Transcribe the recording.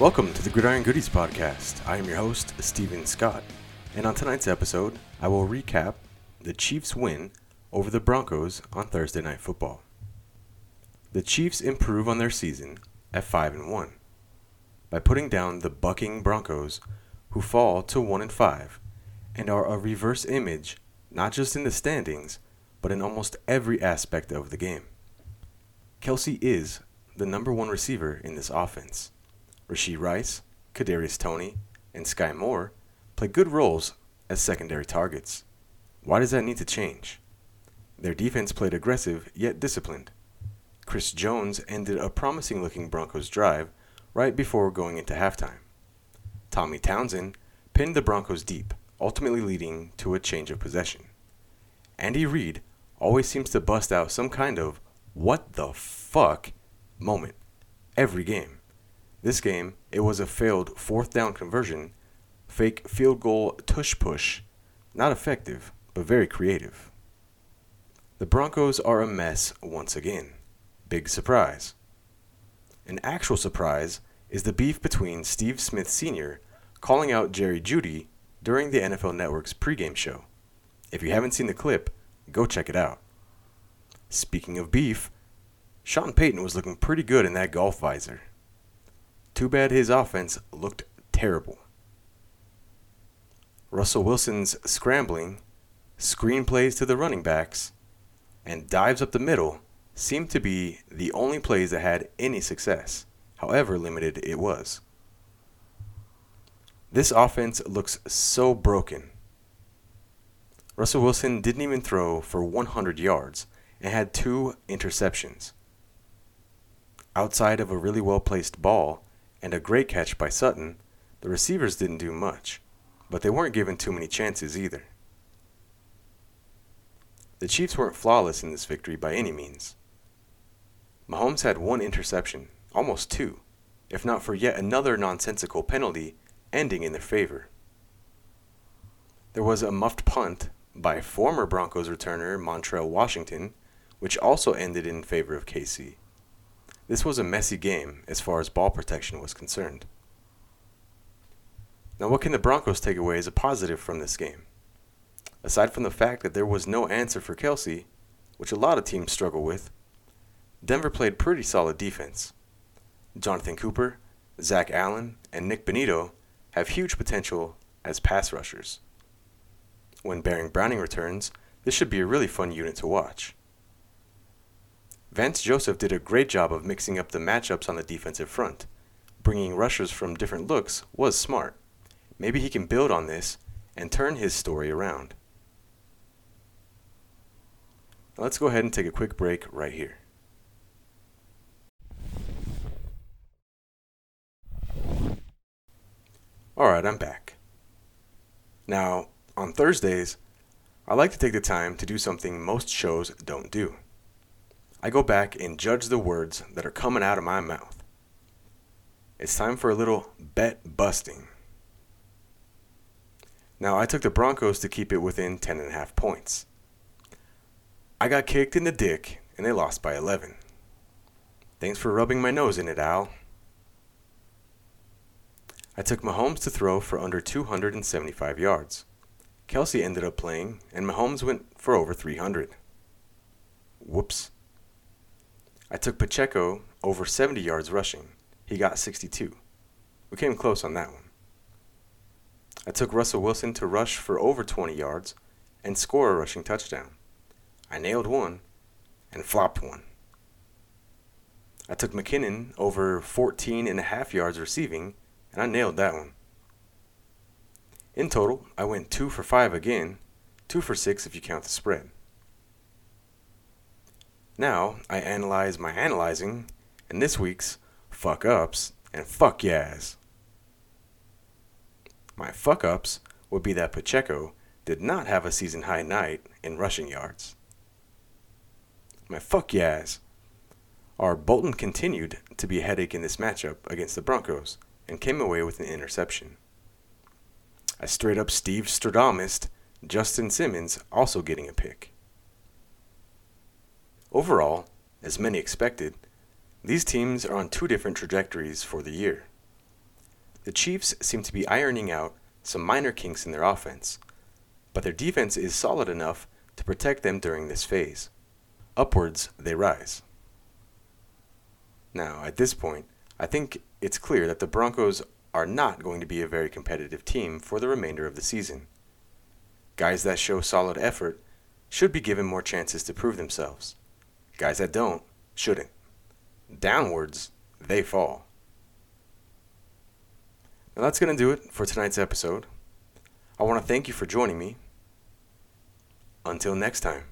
Welcome to the Gridiron Goodies podcast. I am your host, Steven Scott, and on tonight's episode, I will recap the Chiefs' win over the Broncos on Thursday Night Football. The Chiefs improve on their season at 5 and 1 by putting down the bucking Broncos, who fall to 1 and 5 and are a reverse image not just in the standings, but in almost every aspect of the game. Kelce is the number one receiver in this offense. Rashee Rice, Kadarius Toney, and Skyy Moore play good roles as secondary targets. Why does that need to change? Their defense played aggressive yet disciplined. Chris Jones ended a promising looking Broncos drive right before going into halftime. Tommy Townsend pinned the Broncos deep, ultimately leading to a change of possession. Andy Reid always seems to bust out some kind of what the fuck moment every game. This game, it was a failed fourth down conversion, fake field goal tush push, not effective, but very creative. The Broncos are a mess once again. Big surprise. An actual surprise is the beef between Steve Smith Sr. calling out Jerry Jeudy during the NFL Network's pregame show. If you haven't seen the clip, go check it out. Speaking of beef, Sean Payton was looking pretty good in that golf visor. Too bad his offense looked terrible. Russell Wilson's scrambling, screen plays to the running backs, and dives up the middle seemed to be the only plays that had any success, however limited it was. This offense looks so broken. Russell Wilson didn't even throw for 100 yards and had two interceptions. Outside of a really well placed ball and a great catch by Sutton, the receivers didn't do much, but they weren't given too many chances either. The Chiefs weren't flawless in this victory by any means. Mahomes had one interception, almost two, if not for yet another nonsensical penalty ending in their favor. There was a muffed punt by former Broncos returner Montrell Washington, which also ended in favor of KC. This was a messy game as far as ball protection was concerned. Now, what can the Broncos take away as a positive from this game? Aside from the fact that there was no answer for Kelce, which a lot of teams struggle with, Denver played pretty solid defense. Jonathan Cooper, Zach Allen, and Nik Bonitto have huge potential as pass rushers. When Baron Browning returns, this should be a really fun unit to watch. Vance Joseph did a great job of mixing up the matchups on the defensive front. Bringing rushers from different looks was smart. Maybe he can build on this and turn his story around. Now let's go ahead and take a quick break right here. Alright, I'm back. Now, on Thursdays, I like to take the time to do something most shows don't do. I go back and judge the words that are coming out of my mouth. It's time for a little bet busting. Now, I took the Broncos to keep it within 10.5 points. I got kicked in the dick and they lost by 11. Thanks for rubbing my nose in it, Al. I took Mahomes to throw for under 275 yards. Kelce ended up playing, and Mahomes went for over 300. Whoops. I took Pacheco over 70 yards rushing. He got 62. We came close on that one. I took Russell Wilson to rush for over 20 yards and score a rushing touchdown. I nailed one and flopped one. I took McKinnon over 14 and a half yards receiving and I nailed that one. In total, I went 2 for 5 again, 2 for 6 if you count the spread. Now, I analyze my analyzing and this week's fuck ups and fuck yeahs. My fuck ups would be that Pacheco did not have a season high night in rushing yards. My fuck yeahs are Bolton continued to be a headache in this matchup against the Broncos and came away with an interception. I straight up Steve Stradamus, Justin Simmons also getting a pick. Overall, as many expected, these teams are on two different trajectories for the year. the Chiefs seem to be ironing out some minor kinks in their offense, but their defense is solid enough to protect them during this phase. Upwards they rise. Now, at this point, I think it's clear that the Broncos are not going to be a very competitive team for the remainder of the season. Guys that show solid effort should be given more chances to prove themselves. Guys that don't shouldn't. Downwards, they fall. Now that's going to do it for tonight's episode. I want to thank you for joining me. Until next time.